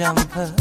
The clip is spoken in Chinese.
两盆